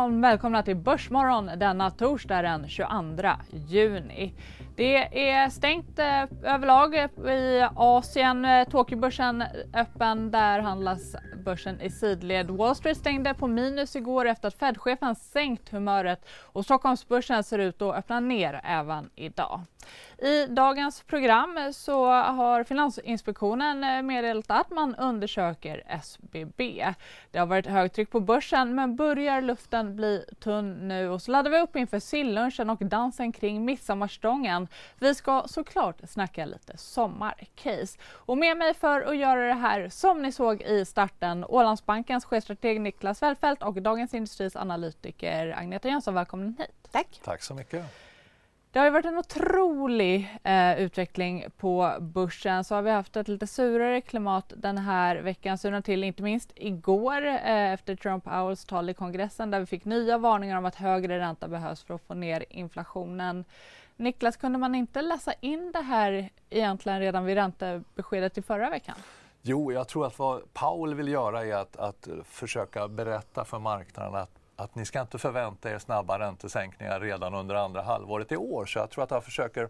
morgon! Välkomna till Börsmorgon denna torsdag den 22 juni. Det är stängt eh, överlag i Asien. Tokyobörsen öppen. Där handlas börsen i sidled. Wall Street stängde på minus igår efter att Fed-chefen sänkt humöret och Stockholmsbörsen ser ut att öppna ner även idag. I dagens program så har Finansinspektionen meddelat att man undersöker SBB. Det har varit högtryck på börsen men börjar luften bli tunn nu och så laddar vi upp inför sillunchen och dansen kring midsommarstången. Vi ska såklart snacka lite sommarcase. Och med mig för att göra det här som ni såg i starten Ålandsbankens chefstrateg Niklas Wellfelt och Dagens Industris analytiker Agneta Jönsson. Välkommen hit. Tack. Tack så mycket. Det har ju varit en otrolig eh, utveckling på börsen. Så har vi haft ett lite surare klimat den här veckan. Surna till inte minst igår eh, efter Trump Powells tal i kongressen där vi fick nya varningar om att högre ränta behövs för att få ner inflationen. Niklas, kunde man inte läsa in det här egentligen redan vid räntebeskedet i förra veckan? Jo, jag tror att vad Powell vill göra är att, att försöka berätta för marknaden att att ni ska inte förvänta er snabba räntesänkningar redan under andra halvåret i år. Så jag tror att han försöker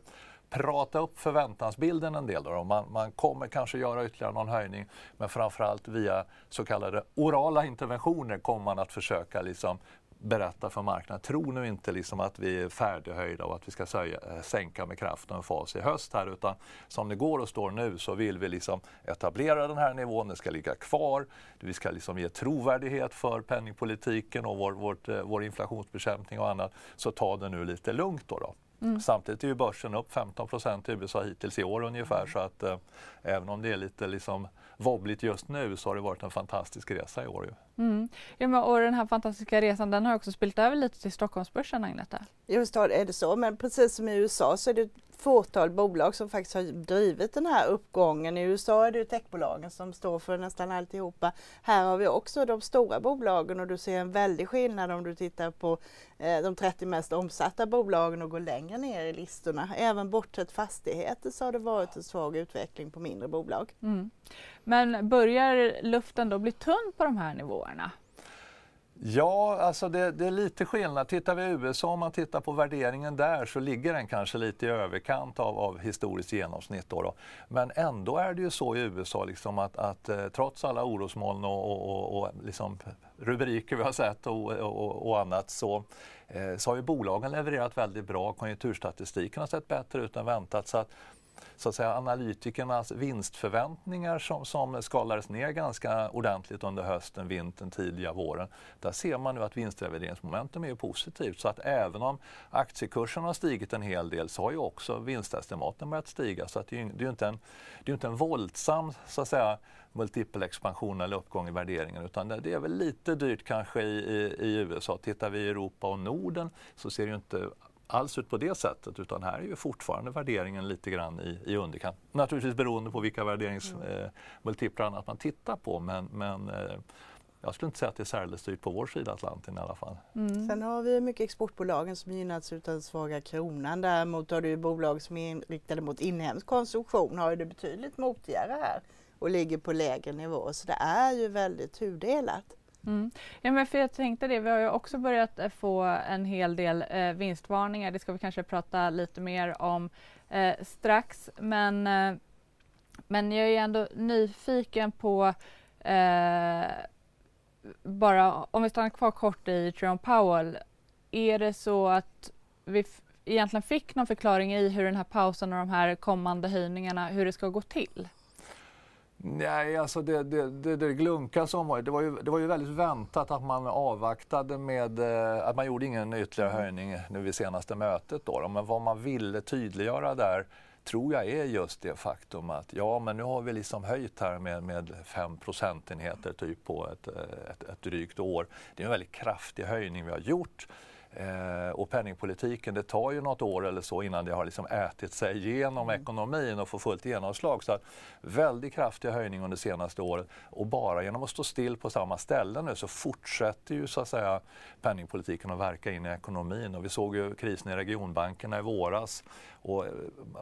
prata upp förväntansbilden en del. Då. Man, man kommer kanske göra ytterligare någon höjning men framförallt via så kallade orala interventioner kommer man att försöka liksom berätta för marknaden. Tro nu inte liksom att vi är färdighöjda och att vi ska eh, sänka med kraft och en fas i höst här utan som det går och står nu så vill vi liksom etablera den här nivån, den ska ligga kvar. Vi ska liksom ge trovärdighet för penningpolitiken och vår, vårt, eh, vår inflationsbekämpning och annat. Så ta det nu lite lugnt då. då. Mm. Samtidigt är ju börsen upp 15 i USA hittills i år ungefär så att eh, även om det är lite liksom wobbligt just nu så har det varit en fantastisk resa i år. Ju. Mm. Ja, men, och den här fantastiska resan den har också spilt över lite till Stockholmsbörsen Agneta. Just det, är det så. Men precis som i USA så är det ett fåtal bolag som faktiskt har drivit den här uppgången. I USA är det techbolagen som står för nästan alltihopa. Här har vi också de stora bolagen och du ser en väldig skillnad om du tittar på eh, de 30 mest omsatta bolagen och går längre ner i listorna. Även bortsett fastigheter så har det varit en svag utveckling på mindre bolag. Mm. Men börjar luften då bli tunn på de här nivåerna? Ja, alltså det, det, är lite skillnad. Tittar vi i USA, om man tittar på värderingen där, så ligger den kanske lite i överkant av, av historiskt genomsnitt. Då, då Men ändå är det ju så i USA liksom att, att eh, trots alla orosmoln och, och, och, och liksom rubriker vi har sett och, och annat så, eh, så har ju bolagen levererat väldigt bra. Konjunkturstatistiken har sett bättre ut än väntat. Så att, så att säga, analytikernas vinstförväntningar som, som skalades ner ganska ordentligt under hösten, vintern, tidiga våren. Där ser man nu att vinstrevideringsmomentum är positivt. Så att även om aktiekursen har stigit en hel del så har ju också vinstestimaten börjat stiga. Så att det är ju det är inte, en, det är inte en våldsam så att säga, multipelexpansion eller uppgång i värderingen utan det, det är väl lite dyrt kanske i, i, i USA. Tittar vi i Europa och Norden så ser det ju inte alls ut på det sättet utan här är ju fortfarande värderingen lite grann i, i underkant. Naturligtvis beroende på vilka värderingsmultiplar mm. eh, man tittar på men, men eh, jag skulle inte säga att det är särskilt styrt på vår sida Atlanten i alla fall. Mm. Sen har vi mycket exportbolagen som gynnats av den svaga kronan. Däremot har du bolag som är inriktade mot inhemsk konsumtion har det betydligt motigare här och ligger på lägre nivå. Så det är ju väldigt tudelat. Mm. Ja, men för jag tänkte det, vi har ju också börjat eh, få en hel del eh, vinstvarningar. Det ska vi kanske prata lite mer om eh, strax. Men, eh, men jag är ändå nyfiken på eh, bara om vi stannar kvar kort i Jerome Powell. Är det så att vi egentligen fick någon förklaring i hur den här pausen och de här kommande höjningarna, hur det ska gå till? Nej, alltså det, det, det, det glunkas som var, det var, ju, det var ju väldigt väntat att man avvaktade med eh, att man gjorde ingen ytterligare höjning nu vid senaste mötet. Då, Men vad man ville tydliggöra där tror jag är just det faktum att ja, men nu har vi liksom höjt här med, med 5 procentenheter typ på ett, eh, ett, ett drygt år. Det är en väldigt kraftig höjning vi har gjort. Eh, och penningpolitiken, det tar ju något år eller så innan det har liksom ätit sig igenom mm. ekonomin och får fullt genomslag. Så att, väldigt kraftig höjning under senaste året och bara genom att stå still på samma ställe nu så fortsätter ju så att säga penningpolitiken att verka in i ekonomin. Och vi såg ju krisen i regionbankerna i våras och eh,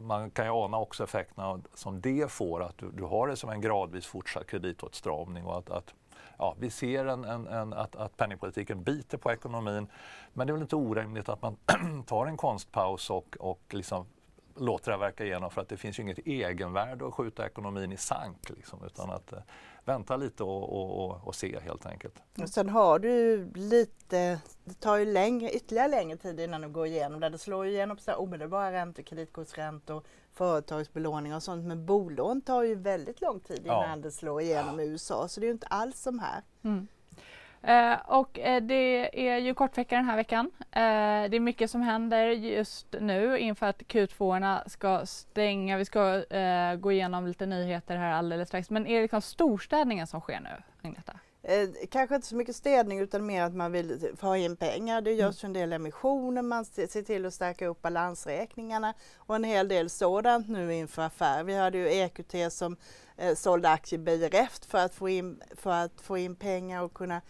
man kan ju ana också effekterna som det får, att du, du har det som en gradvis fortsatt kreditåtstramning och att, att ja, vi ser en, en, en, att, att penningpolitiken biter på ekonomin. Men det är väl inte orimligt att man tar en konstpaus och, och liksom låter det verka igenom för att det finns ju inget egenvärde att skjuta ekonomin i sank. Liksom, utan att eh, vänta lite och, och, och, och, se helt enkelt. Och sen har du lite, det tar ju längre, ytterligare längre tid innan du går igenom det. Det slår ju igenom på omedelbara räntor, kreditkortsräntor, företagsbelåning och sånt. Men bolån tar ju väldigt lång tid innan ja. det slår igenom i USA så det är ju inte alls som här. Mm. Eh, och eh, det är ju kortvecka den här veckan. Eh, det är mycket som händer just nu inför att Q2 ska stänga. Vi ska eh, gå igenom lite nyheter här alldeles strax. Men är det liksom storstädningen som sker nu, Agneta? Eh, kanske inte så mycket städning utan mer att man vill få in pengar. Det görs mm. en del emissioner, man ser till att stärka upp balansräkningarna och en hel del sådant nu inför affär. Vi hade ju EQT som eh, sålde aktier BRF för att få in, för att få in pengar och kunna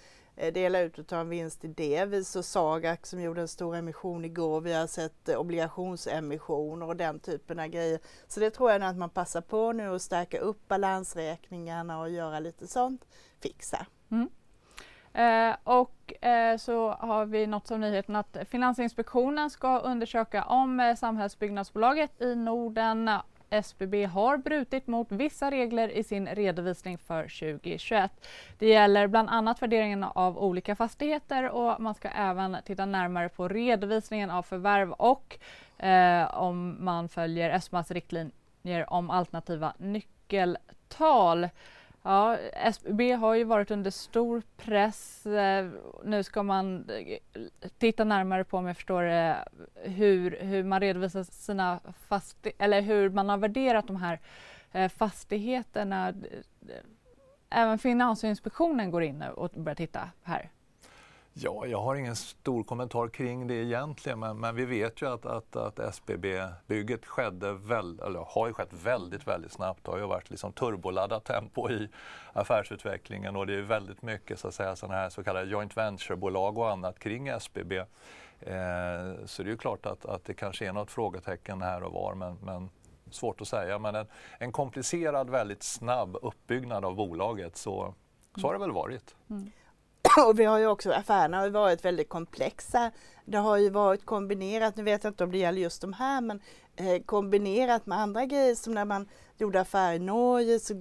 Eh, dela ut och ta en vinst i det. Vi såg Sagax som gjorde en stor emission igår. Vi har sett eh, obligationsemissioner och den typen av grejer. Så det tror jag att man passar på nu att stärka upp balansräkningarna och göra lite sånt fixa. Mm. Eh, och eh, så har vi något som nyheten att Finansinspektionen ska undersöka om eh, Samhällsbyggnadsbolaget i Norden SBB har brutit mot vissa regler i sin redovisning för 2021. Det gäller bland annat värderingen av olika fastigheter och man ska även titta närmare på redovisningen av förvärv och eh, om man följer ESMAs riktlinjer om alternativa nyckeltal. Ja, SBB har ju varit under stor press. Eh, nu ska man eh, titta närmare på, om jag förstår det, hur, hur man redovisar sina fastigheter, eller hur man har värderat de här eh, fastigheterna. Även Finansinspektionen går in nu och börjar titta här. Ja, jag har ingen stor kommentar kring det egentligen, men, men vi vet ju att, att, att SBB-bygget skedde väl, eller har ju skett väldigt, väldigt snabbt. Det har ju varit liksom turboladdat tempo i affärsutvecklingen och det är väldigt mycket så, att säga, sådana här så kallade joint venture-bolag och annat kring SBB. Eh, så det är ju klart att, att det kanske är något frågetecken här och var, men, men svårt att säga. Men en, en komplicerad, väldigt snabb uppbyggnad av bolaget, så, så har det väl varit. Mm. Och vi har ju också, affärerna har ju varit väldigt komplexa. Det har ju varit kombinerat, nu vet jag inte om det gäller just de här, men eh, kombinerat med andra grejer som när man gjorde affärer i Norge så,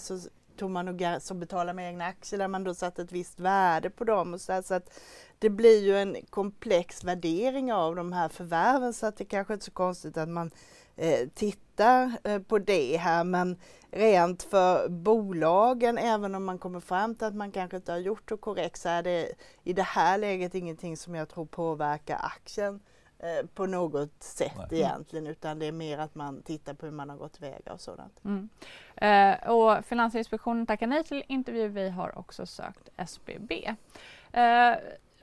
så tog man och som betalade med egna aktier där man då satte ett visst värde på dem. Och så, där, så att det blir ju en komplex värdering av de här förvärven så att det kanske inte är så konstigt att man eh, tittar eh, på det här. Men rent för bolagen, även om man kommer fram till att man kanske inte har gjort det korrekt, så är det i det här läget ingenting som jag tror påverkar aktien eh, på något sätt Nej. egentligen utan det är mer att man tittar på hur man har gått tillväga och sådant. Mm. Eh, och Finansinspektionen tackar nej till intervju. Vi har också sökt SBB. Eh,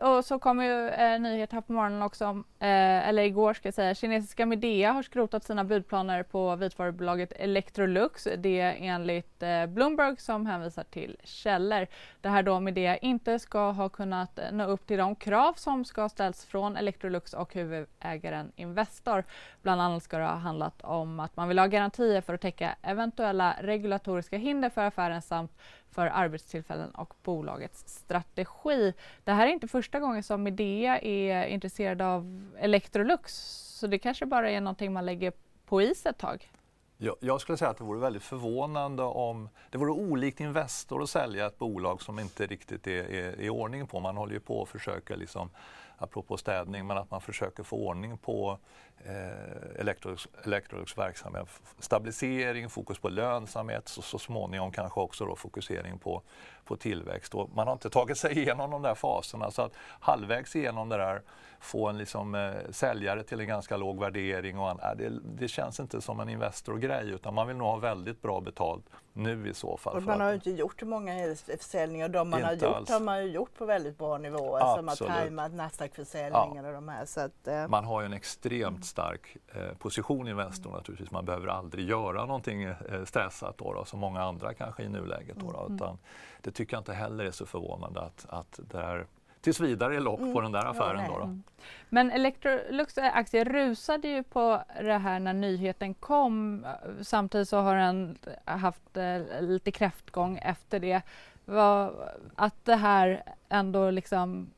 och så kom ju eh, nyhet här på morgonen också, om, eh, eller igår ska jag säga, kinesiska Midea har skrotat sina budplaner på vitvarubolaget Electrolux. Det är enligt eh, Bloomberg som hänvisar till källor. Det här då Midea inte ska ha kunnat eh, nå upp till de krav som ska ställas från Electrolux och huvudägaren Investor. Bland annat ska det ha handlat om att man vill ha garantier för att täcka eventuella regulatoriska hinder för affären samt för arbetstillfällen och bolagets strategi. Det här är inte första gången som Midea är intresserad av Electrolux så det kanske bara är någonting man lägger på is ett tag. Jag skulle säga att det vore väldigt förvånande om det vore olikt Investor att sälja ett bolag som inte riktigt är, är i ordning på. Man håller ju på att försöka liksom apropå städning, men att man försöker få ordning på eh, Electrolux, Electrolux verksamhet. Stabilisering, fokus på lönsamhet och så, så småningom kanske också då fokusering på, på tillväxt. Och man har inte tagit sig igenom de där faserna så att halvvägs igenom det där få en liksom, eh, säljare till en ganska låg värdering. Och, äh, det, det, känns inte som en Investor-grej utan man vill nog ha väldigt bra betalt nu i så fall. Och man har ju inte gjort många försäljningar. De man har gjort alls. har man ju gjort på väldigt bra nivåer som har tajmat Nasdaq-försäljningen ja. och de här. Så att, eh. Man har ju en extremt stark eh, position i Investor mm. naturligtvis. Man behöver aldrig göra någonting eh, stressat då, då, som många andra kanske i nuläget. Då, då, mm. utan det tycker jag inte heller är så förvånande att, att det här tills vidare lopp mm. på den där affären. Då, då. Mm. Men Electrolux aktie rusade ju på det här när nyheten kom. Samtidigt så har den haft eh, lite kräftgång efter det. Att det här ändå liksom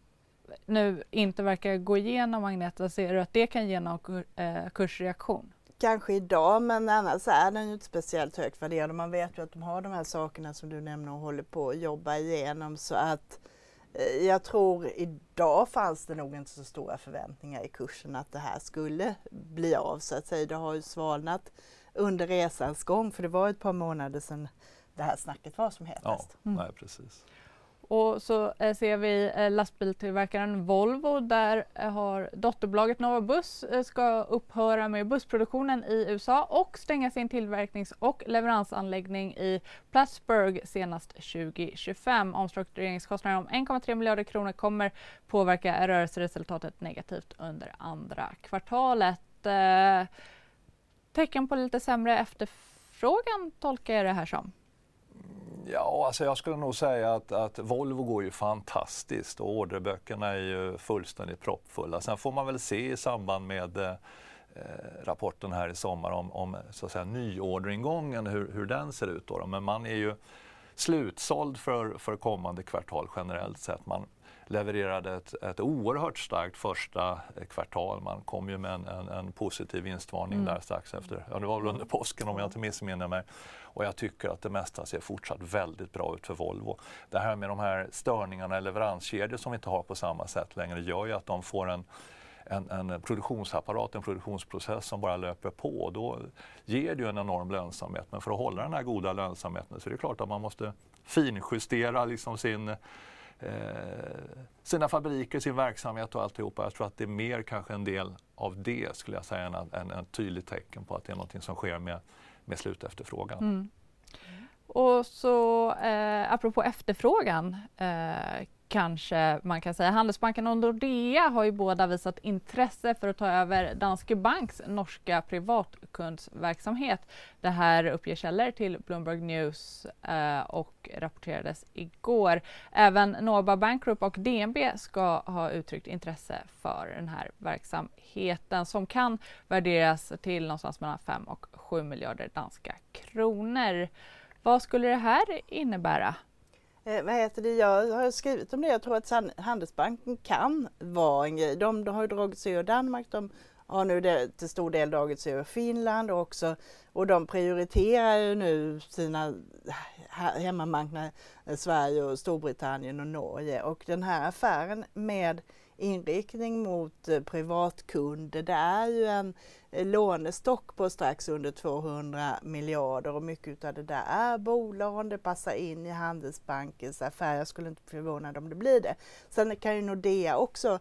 nu inte verkar gå igenom Agneta, ser du att det kan ge någon eh, kursreaktion? Kanske idag, men annars är den ju inte speciellt högt värderad. Man vet ju att de har de här sakerna som du nämner och håller på att jobba igenom så att Eh, jag tror idag fanns det nog inte så stora förväntningar i kursen att det här skulle bli av så att säga. Det har ju svalnat under resans gång för det var ett par månader sedan det här snacket var som hetast. Ja, mm. nej, precis. Och så eh, ser vi eh, lastbiltillverkaren Volvo där eh, har dotterbolaget Nova Bus eh, ska upphöra med bussproduktionen i USA och stänga sin tillverknings och leveransanläggning i Plattsburgh senast 2025. Omstruktureringskostnader om 1,3 miljarder kronor kommer påverka rörelseresultatet negativt under andra kvartalet. Eh, tecken på lite sämre efterfrågan tolkar jag det här som. Ja, alltså jag skulle nog säga att, att Volvo går ju fantastiskt och orderböckerna är ju fullständigt proppfulla. Sen får man väl se i samband med eh, eh rapporten här i sommar om, om så att säga, nyorderingången, hur, hur den ser ut. Då. Men man är ju slutsåld för, för kommande kvartal generellt sett. Man levererade ett, ett oerhört starkt första kvartal. Man kom ju med en, en, en positiv vinstvarning mm. där strax efter, ja det var väl under påsken om jag inte missminner mig. Och jag tycker att det mesta ser fortsatt väldigt bra ut för Volvo. Det här med de här störningarna i leveranskedjor som vi inte har på samma sätt längre gör ju att de får en en, en produktionsapparat, en produktionsprocess som bara löper på. Då ger det ju en enorm lönsamhet. Men för att hålla den här goda lönsamheten så är det klart att man måste finjustera liksom sin, Eh, sina fabriker, sin verksamhet och alltihopa. Jag tror att det är mer kanske en del av det skulle jag säga än ett tydligt tecken på att det är någonting som sker med med slutefterfrågan. Mm. Och så eh, apropå efterfrågan eh, kanske man kan säga. Handelsbanken och Nordea har ju båda visat intresse för att ta över Danske Banks norska privatkundsverksamhet. Det här uppger källor till Bloomberg News eh, och rapporterades igår. Även Nova Bank Group och DNB ska ha uttryckt intresse för den här verksamheten som kan värderas till någonstans mellan 5 och 7 miljarder danska kronor. Vad skulle det här innebära? Eh, vad heter det? Jag har skrivit om det. Jag tror att Handelsbanken kan vara en grej. De, de har ju dragit sig ur Danmark. De har nu det, till stor del dragit sig ur Finland också. Och de prioriterar ju nu sina eh, hemmamarknader, eh, Sverige och Storbritannien och Norge. Och den här affären med inriktning mot eh, privatkunder. Det är ju en eh, lånestock på strax under 200 miljarder och mycket av det där är bolån. Det passar in i Handelsbankens affär. Jag skulle inte bli förvånad om det blir det. Sen kan ju Nordea också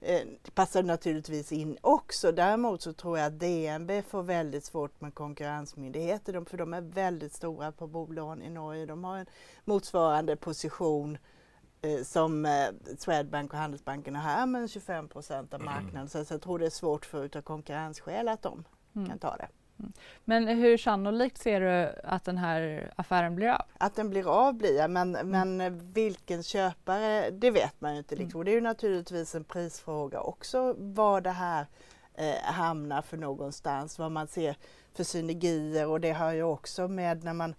eh, det passar naturligtvis in också. Däremot så tror jag att DNB får väldigt svårt med konkurrensmyndigheter för de är väldigt stora på bolån i Norge. De har en motsvarande position Eh, som eh, Swedbank och Handelsbanken har här med 25 procent av mm. marknaden. Mm. Så jag tror det är svårt för utav konkurrensskäl att de mm. kan ta det. Mm. Men hur sannolikt ser du att den här affären blir av? Att den blir av blir jag, men, mm. men vilken köpare, det vet man ju inte. Liksom. Det är ju naturligtvis en prisfråga också var det här eh, hamnar för någonstans, vad man ser för synergier och det har ju också med när man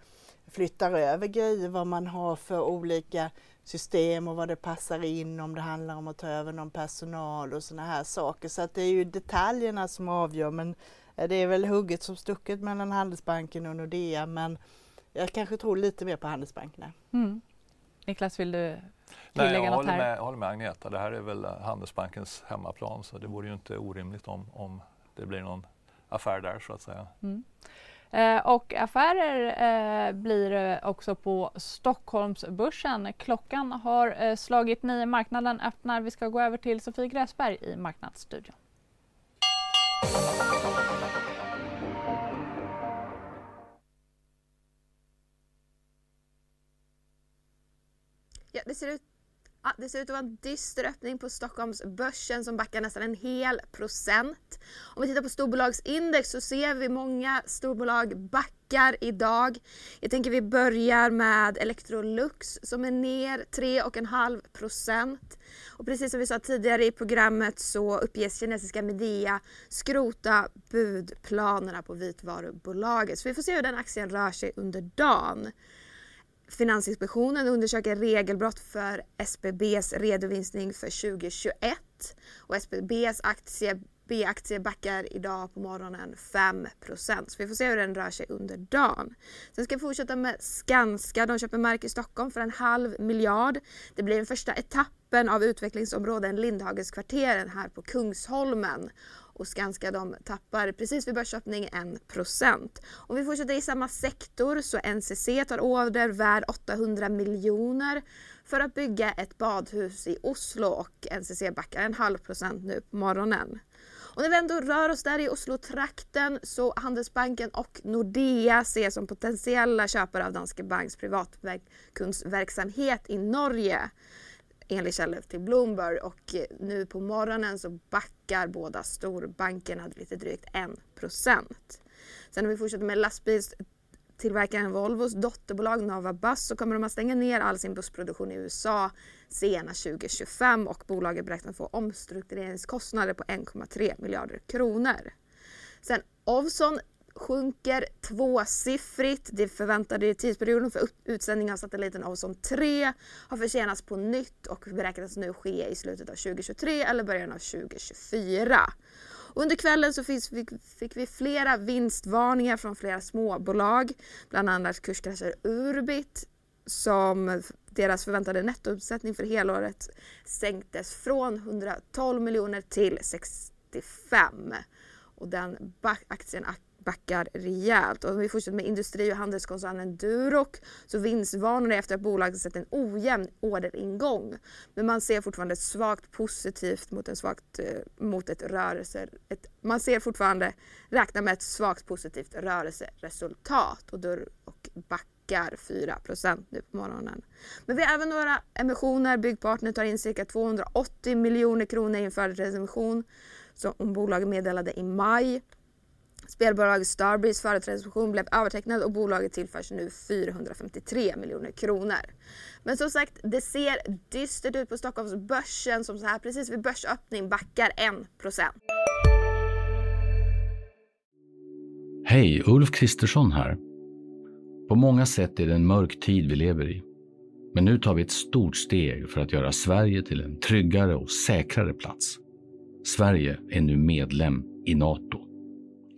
flyttar över grejer, vad man har för olika system och vad det passar in om det handlar om att ta över någon personal och sådana här saker. Så att det är ju detaljerna som avgör men eh, det är väl hugget som stucket mellan Handelsbanken och Nordea men jag kanske tror lite mer på Handelsbanken. Mm. Niklas, vill du Nej, jag här? Med, jag håller med Agneta. Det här är väl Handelsbankens hemmaplan så det vore ju inte orimligt om, om det blir någon affär där så att säga. Mm. Eh, och affärer eh, blir det också på Stockholmsbörsen. Klockan har eh, slagit nio, marknaden öppnar. Vi ska gå över till Sofie Gräsberg i Marknadsstudion. Ja, det ser ut Ja, det ser ut att vara en dyster öppning på Stockholmsbörsen som backar nästan en hel procent. Om vi tittar på storbolagsindex så ser vi många storbolag backar idag. Jag tänker vi börjar med Electrolux som är ner 3,5 procent. Och precis som vi sa tidigare i programmet så uppges kinesiska Medea skrota budplanerna på vitvarubolaget. Så vi får se hur den aktien rör sig under dagen. Finansinspektionen undersöker regelbrott för SBBs redovisning för 2021 och SBBs aktie B-aktie backar idag på morgonen 5% Så vi får se hur den rör sig under dagen. Sen ska vi fortsätta med Skanska. De köper mark i Stockholm för en halv miljard. Det blir den första etappen av utvecklingsområden Lindhagenskvarteren här på Kungsholmen och Skanska de tappar precis vid börsöppning 1% Om vi fortsätter i samma sektor så NCC tar order värd 800 miljoner för att bygga ett badhus i Oslo och NCC backar en halv procent nu på morgonen. Och när vi ändå rör oss där i Oslo-trakten så Handelsbanken och Nordea ses som potentiella köpare av Danske Banks privatkundsverksamhet i Norge enligt källor till Bloomberg och eh, nu på morgonen så backar båda storbankerna lite drygt 1% Sen om vi fortsätter med lastbilstillverkaren Volvos dotterbolag Nova Bus så kommer de att stänga ner all sin bussproduktion i USA senast 2025 och bolaget beräknas få omstruktureringskostnader på 1,3 miljarder kronor. Sen Ovzon sjunker tvåsiffrigt. Det förväntade tidsperioden för utsändning av satelliten Ovzon 3 har försenats på nytt och beräknas nu ske i slutet av 2023 eller början av 2024. Under kvällen så finns, fick vi flera vinstvarningar från flera småbolag, bland annat kurskrascher Urbit som deras förväntade nettoomsättning för helåret sänktes från 112 miljoner till 65 och den aktien backar rejält. Och om vi fortsätter med industri och handelskoncernen Duroc så vinstvarnar efter att bolaget sett en ojämn orderingång. Men man ser fortfarande svagt positivt mot, en svagt, eh, mot ett rörelse... Ett, man ser fortfarande, räkna med ett svagt positivt rörelseresultat och Duroc backar 4 nu på morgonen. Men vi har även några emissioner. Byggpartner tar in cirka 280 miljoner kronor i en företrädesemission som bolaget meddelade i maj. Spelbolaget Starbreeze företrädesemission blev övertecknad och bolaget tillförs nu 453 miljoner kronor. Men som sagt, det ser dystert ut på Stockholmsbörsen som så här precis vid börsöppning backar 1%. Hej, Ulf Kristersson här. På många sätt är det en mörk tid vi lever i. Men nu tar vi ett stort steg för att göra Sverige till en tryggare och säkrare plats. Sverige är nu medlem i Nato.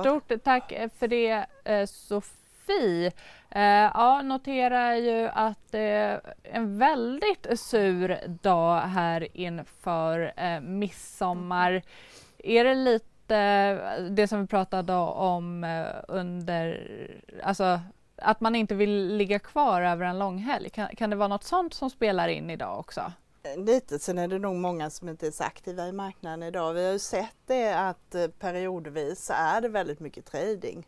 Stort tack eh, för det eh, Sofie. Eh, ja, noterar ju att det är en väldigt sur dag här inför midsommar. Är det lite det som vi pratade om under, alltså att man inte vill ligga kvar över en långhelg? Kan, kan det vara något sånt som spelar in idag också? Lite, sen är det nog många som inte är så aktiva i marknaden idag. Vi har ju sett det att eh, periodvis är det väldigt mycket trading.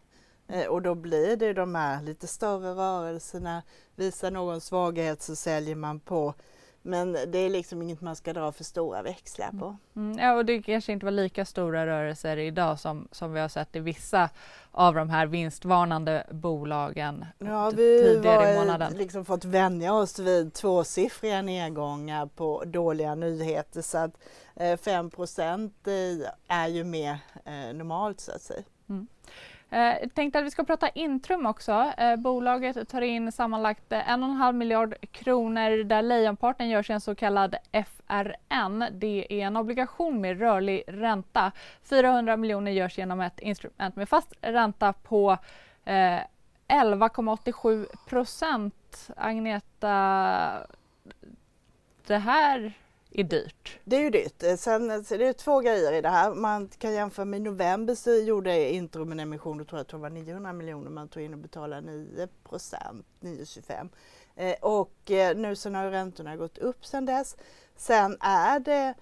Eh, och då blir det de här lite större rörelserna. Visar någon svaghet så säljer man på men det är liksom inget man ska dra för stora växlar på. Mm, ja, och det kanske inte var lika stora rörelser idag som, som vi har sett i vissa av de här vinstvarnande bolagen ja, tidigare i månaden. Vi har liksom fått vänja oss vid tvåsiffriga nedgångar på dåliga nyheter så att eh, 5 är ju mer eh, normalt så att säga. Eh, jag tänkte att vi ska prata Intrum också. Eh, bolaget tar in sammanlagt eh, 1,5 miljard kronor där lejonparten görs i en så kallad FRN. Det är en obligation med rörlig ränta. 400 miljoner görs genom ett instrument med fast ränta på 11,87 procent. Agneta, det här är dyrt. Det är ju dyrt. Eh, sen eh, det är två grejer i det här. Man kan jämföra med november så gjorde Intrum en emission, då tror jag att det var 900 miljoner, man tog in och betalade 9 procent, 9,25. Eh, och eh, nu sen har räntorna gått upp sen dess. Sen är det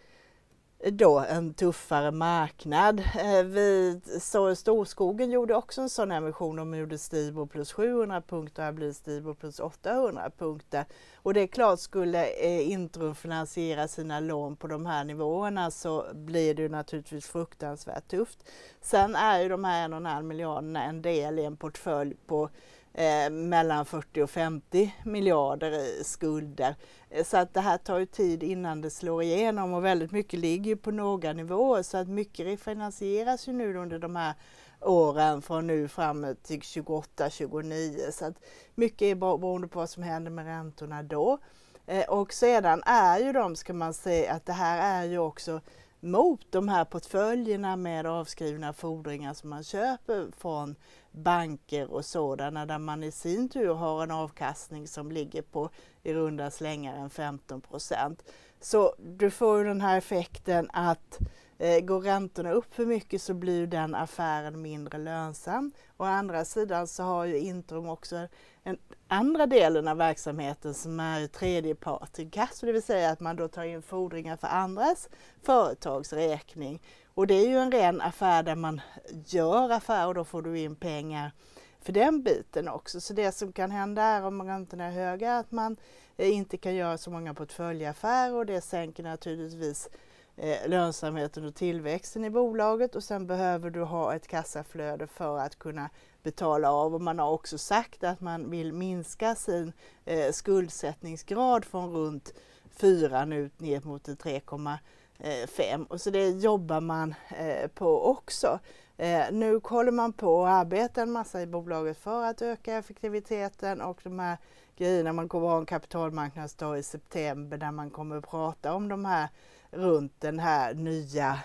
då en tuffare marknad. Eh, vi, så Storskogen gjorde också en sån emission. De gjorde Stibor plus 700 punkter och här blir Stibor plus 800 punkter. Och det är klart, skulle eh, Intrum finansiera sina lån på de här nivåerna så blir det naturligtvis fruktansvärt tufft. Sen är ju de här 1,5 miljarderna en del i en portfölj på eh, mellan 40 och 50 miljarder i skulder. Eh, så att det här tar ju tid innan det slår igenom och väldigt mycket ligger på några nivåer så att mycket refinansieras ju nu under de här åren från nu fram till 28, 29 så att mycket är beroende på vad som händer med räntorna då. Eh, och sedan är ju de, ska man säga, att det här är ju också mot de här portföljerna med avskrivna fordringar som man köper från banker och sådana där man i sin tur har en avkastning som ligger på i runda slängar än 15 procent. Så du får ju den här effekten att eh, går räntorna upp för mycket så blir den affären mindre lönsam. Å andra sidan så har ju Intrum också den andra delen av verksamheten som är tredjepartsinkasso, det vill säga att man då tar in fordringar för andras företags räkning. Och det är ju en ren affär där man gör affär och då får du in pengar för den biten också. Så det som kan hända är om räntorna är höga att man eh, inte kan göra så många portföljaffärer och det sänker naturligtvis eh, lönsamheten och tillväxten i bolaget och sen behöver du ha ett kassaflöde för att kunna betala av och man har också sagt att man vill minska sin eh, skuldsättningsgrad från runt 4 nu ner mot 3,5 Eh, och så det jobbar man eh, på också. Eh, nu håller man på och arbetar en massa i bolaget för att öka effektiviteten och de här grejerna. Man kommer att ha en kapitalmarknadsdag i september där man kommer att prata om de här runt den här nya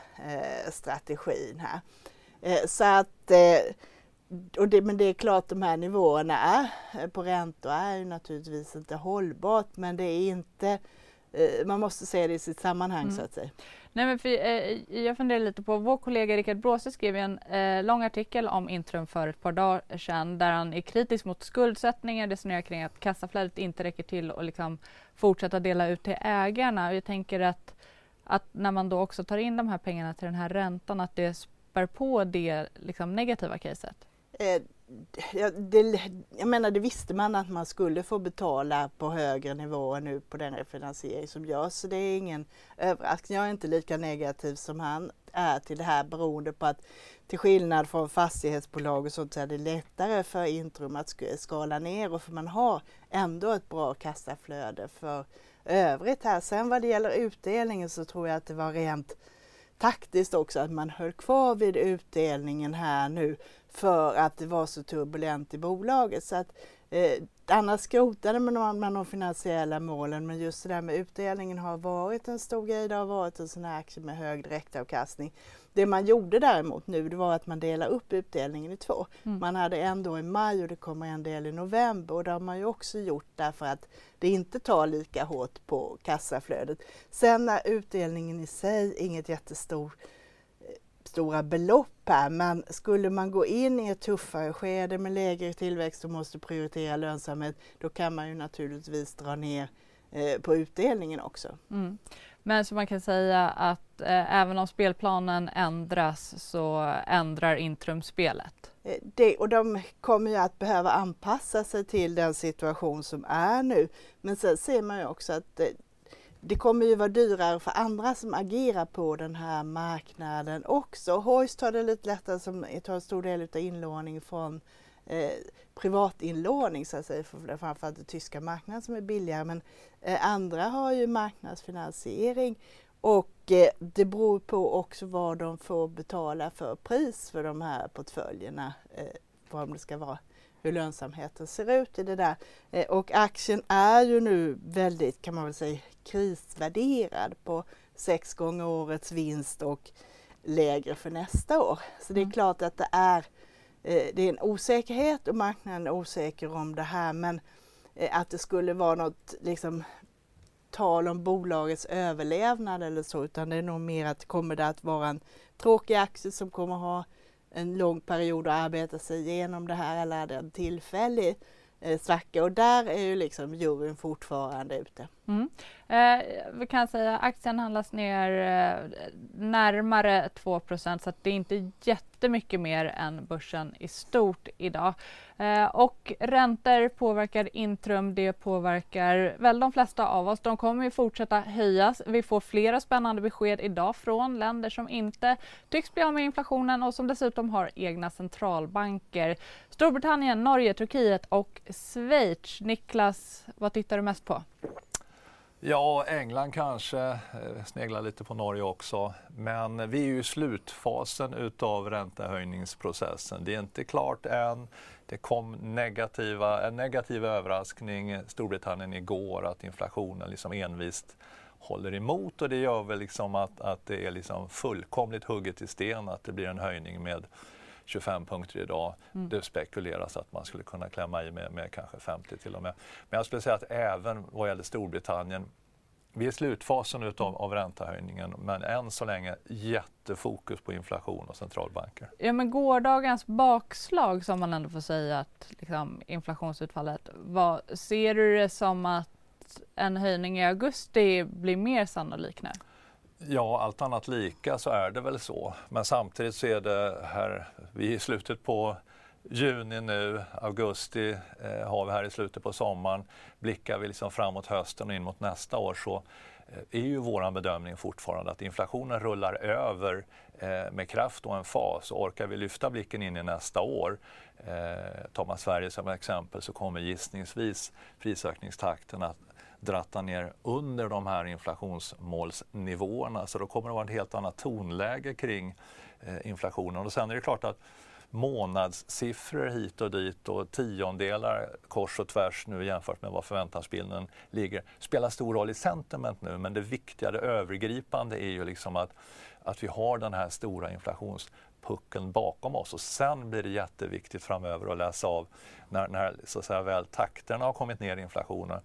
strategin här. Så att och det, men det är klart de här nivåerna är, på räntor är ju naturligtvis inte hållbart men det är inte, man måste se det i sitt sammanhang mm. så att säga. Nej, men för, eh, jag funderar lite på, vår kollega Rickard Bråse skrev en eh, lång artikel om Intrum för ett par dagar sedan där han är kritisk mot skuldsättningar, resonerar kring att kassaflödet inte räcker till och liksom fortsätta dela ut till ägarna. Jag tänker att, att när man då också tar in de här pengarna till den här räntan att det spär på det liksom, negativa caset. Eh, det, jag menar det visste man att man skulle få betala på högre nivåer nu på den refinansiering som görs. Så det är ingen överraskning. Jag är inte lika negativ som han är till det här beroende på att till skillnad från fastighetsbolag och sånt så är det lättare för Intrum att skala ner och för man har ändå ett bra kassaflöde för övrigt här. Sen vad det gäller utdelningen så tror jag att det var rent taktiskt också att man höll kvar vid utdelningen här nu för att det var så turbulent i bolaget. Så att, eh, annars skrotade man, man de finansiella målen men just det där med utdelningen har varit en stor grej. Det har varit en sån här aktie med hög direktavkastning. Det man gjorde däremot nu det var att man delade upp utdelningen i två. Mm. Man hade en då i maj och det kommer en del i november och det har man ju också gjort därför att det inte tar lika hårt på kassaflödet. Sen är utdelningen i sig inget jättestort stora belopp här men skulle man gå in i ett tuffare skede med lägre tillväxt och måste prioritera lönsamhet då kan man ju naturligtvis dra ner eh, på utdelningen också. Mm. Men så man kan säga att eh, även om spelplanen ändras så ändrar Intrum spelet? Eh, det, och de kommer ju att behöva anpassa sig till den situation som är nu. Men sen ser man ju också att eh, det kommer ju vara dyrare för andra som agerar på den här marknaden också. Hoist har det lite lättare som tar en stor del av inlåning från eh, privatinlåning så att säga, för framförallt den tyska marknaden som är billigare. Men eh, andra har ju marknadsfinansiering Och eh, det beror på också vad de får betala för pris för de här portföljerna. Eh, vad det ska vara, hur lönsamheten ser ut i det där. Eh, och aktien är ju nu väldigt, kan man väl säga, krisvärderad på sex gånger årets vinst och lägre för nästa år. Så det är mm. klart att det är, det är en osäkerhet och marknaden är osäker om det här men att det skulle vara något liksom tal om bolagets överlevnad eller så utan det är nog mer att kommer det att vara en tråkig aktie som kommer ha en lång period att arbeta sig igenom det här eller är det en tillfällig eh, svacka och där är ju liksom juryn fortfarande ute. Mm. Eh, vi kan säga att aktien handlas ner eh, närmare 2% så att det är inte jättemycket mer än börsen i stort idag. Eh, och räntor påverkar Intrum, det påverkar väl de flesta av oss. De kommer ju fortsätta höjas. Vi får flera spännande besked idag från länder som inte tycks bli av med inflationen och som dessutom har egna centralbanker. Storbritannien, Norge, Turkiet och Schweiz. Niklas, vad tittar du mest på? Ja, England kanske, eh, sneglar lite på Norge också. Men vi är ju i slutfasen utav räntehöjningsprocessen. Det är inte klart än. Det kom negativa, en negativ överraskning i Storbritannien igår att inflationen liksom envist håller emot och det gör väl liksom att, att det är liksom fullkomligt hugget i sten att det blir en höjning med 25 punkter idag. Mm. Det spekuleras att man skulle kunna klämma i med, med kanske 50 till och med. Men jag skulle säga att även vad gäller Storbritannien vi är i slutfasen utav, av räntehöjningen men än så länge jättefokus på inflation och centralbanker. Ja men gårdagens bakslag som man ändå får säga att liksom, inflationsutfallet var, ser du det som att en höjning i augusti blir mer sannolik nu? Ja, allt annat lika så är det väl så. Men samtidigt så är det här, vi är i slutet på juni nu, augusti eh, har vi här i slutet på sommaren. Blickar vi liksom framåt hösten och in mot nästa år så eh, är ju vår bedömning fortfarande att inflationen rullar över eh, med kraft och en fas. Och orkar vi lyfta blicken in i nästa år, eh, tar man Sverige som exempel, så kommer gissningsvis prisökningstakten att dratta ner under de här inflationsmålsnivåerna. Så då kommer det vara ett helt annat tonläge kring eh, inflationen. Och sen är det klart att månadssiffror hit och dit och tiondelar kors och tvärs nu jämfört med vad förväntansbilden ligger spelar stor roll i sentiment nu men det viktiga, det övergripande är ju liksom att, att vi har den här stora inflationspuckeln bakom oss och sen blir det jätteviktigt framöver att läsa av när, när så att säga, väl takterna har kommit ner i inflationen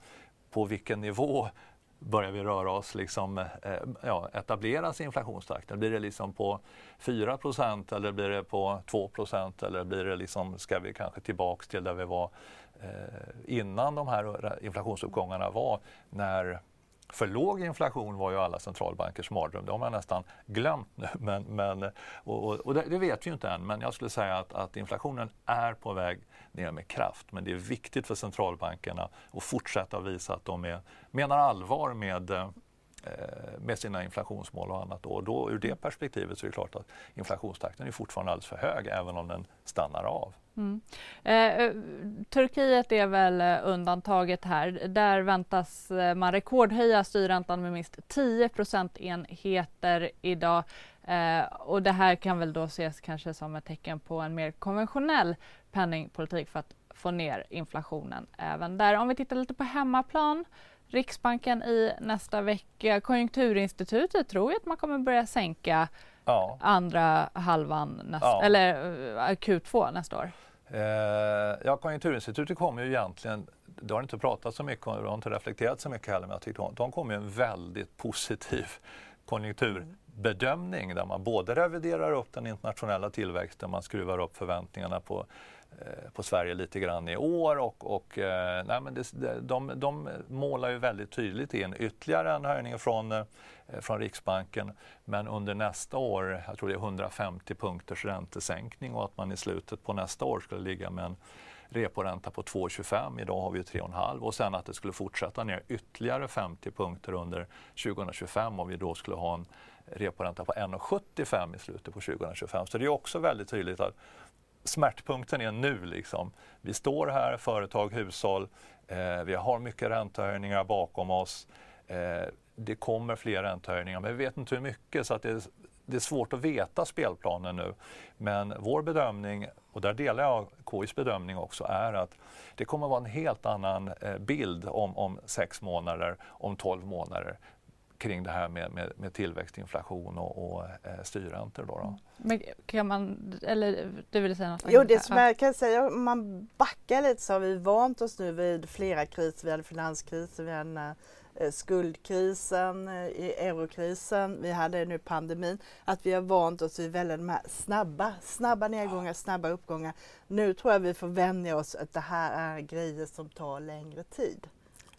på vilken nivå börjar vi röra oss, liksom, eh, ja, etableras inflationstakten? Blir det liksom på 4% eller blir det på 2% eller blir det liksom, ska vi kanske tillbaks till där vi var eh, innan de här inflationsuppgångarna var när för låg inflation var ju alla centralbankers mardröm. Det har man nästan glömt nu. Men, men, och, och, och det, det, vet vi ju inte än, men jag skulle säga att, att, inflationen är på väg ner med kraft. Men det är viktigt för centralbankerna att fortsätta visa att de är, menar allvar med eh, med sina inflationsmål och annat. Och då, ur det perspektivet så är det klart att inflationstakten är fortfarande alldeles för hög även om den stannar av. Mm. Eh, eh Turkiet är väl eh, undantaget här. Där väntas eh, man rekordhöja styrräntan med minst 10 procentenheter idag. Eh, och det här kan väl då ses kanske som ett tecken på en mer konventionell penningpolitik för att få ner inflationen även där. Om vi tittar lite på hemmaplan Riksbanken i nästa vecka. Konjunkturinstitutet tror ju att man kommer börja sänka ja. andra halvan nästa, ja. eller uh, Q2 nästa år. Eh, ja, Konjunkturinstitutet kommer ju egentligen, det har inte pratat så mycket om, det har inte reflekterat så mycket heller, men jag tyckte de kom med en väldigt positiv konjunkturbedömning där man både reviderar upp den internationella tillväxten, man skruvar upp förväntningarna på Eh, Eh, på Sverige lite grann i år och, och eh, nej, men det, de, de målar ju väldigt tydligt in ytterligare en höjning från, eh, från Riksbanken men under nästa år, jag tror det är 150 punkters räntesänkning och att man i slutet på nästa år skulle ligga med en reporänta på 2,25. Idag har vi 3,5 och sen att det skulle fortsätta ner ytterligare 50 punkter under 2025 och vi då skulle ha en reporänta på 1,75 i slutet på 2025. Så det är också väldigt tydligt att smärtpunkten är nu. Liksom. Vi står här, företag, hushåll, eh, vi har mycket räntehöjningar bakom oss. Eh, det kommer fler räntehöjningar, men vi vet inte hur mycket så att det, det är svårt att veta spelplanen nu. Men vår bedömning, och där delar jag KIs bedömning också, är att det kommer att vara en helt annan eh, bild om, om sex månader, om tolv månader kring det här med, med, med tillväxt, inflation och, och eh, styrräntor. Då, då. Men kan man, eller du vill säga något? Jo, det som jag kan säga, om man backar lite så har vi vant oss nu vid flera kriser. Vi hade finanskrisen, vi hade eh, skuldkrisen, eh, eurokrisen, vi hade nu pandemin. Att vi har vant oss vid väldigt de här snabba, snabba nedgångar, snabba uppgångar. Nu tror jag vi får vänja oss att det här är grejer som tar längre tid.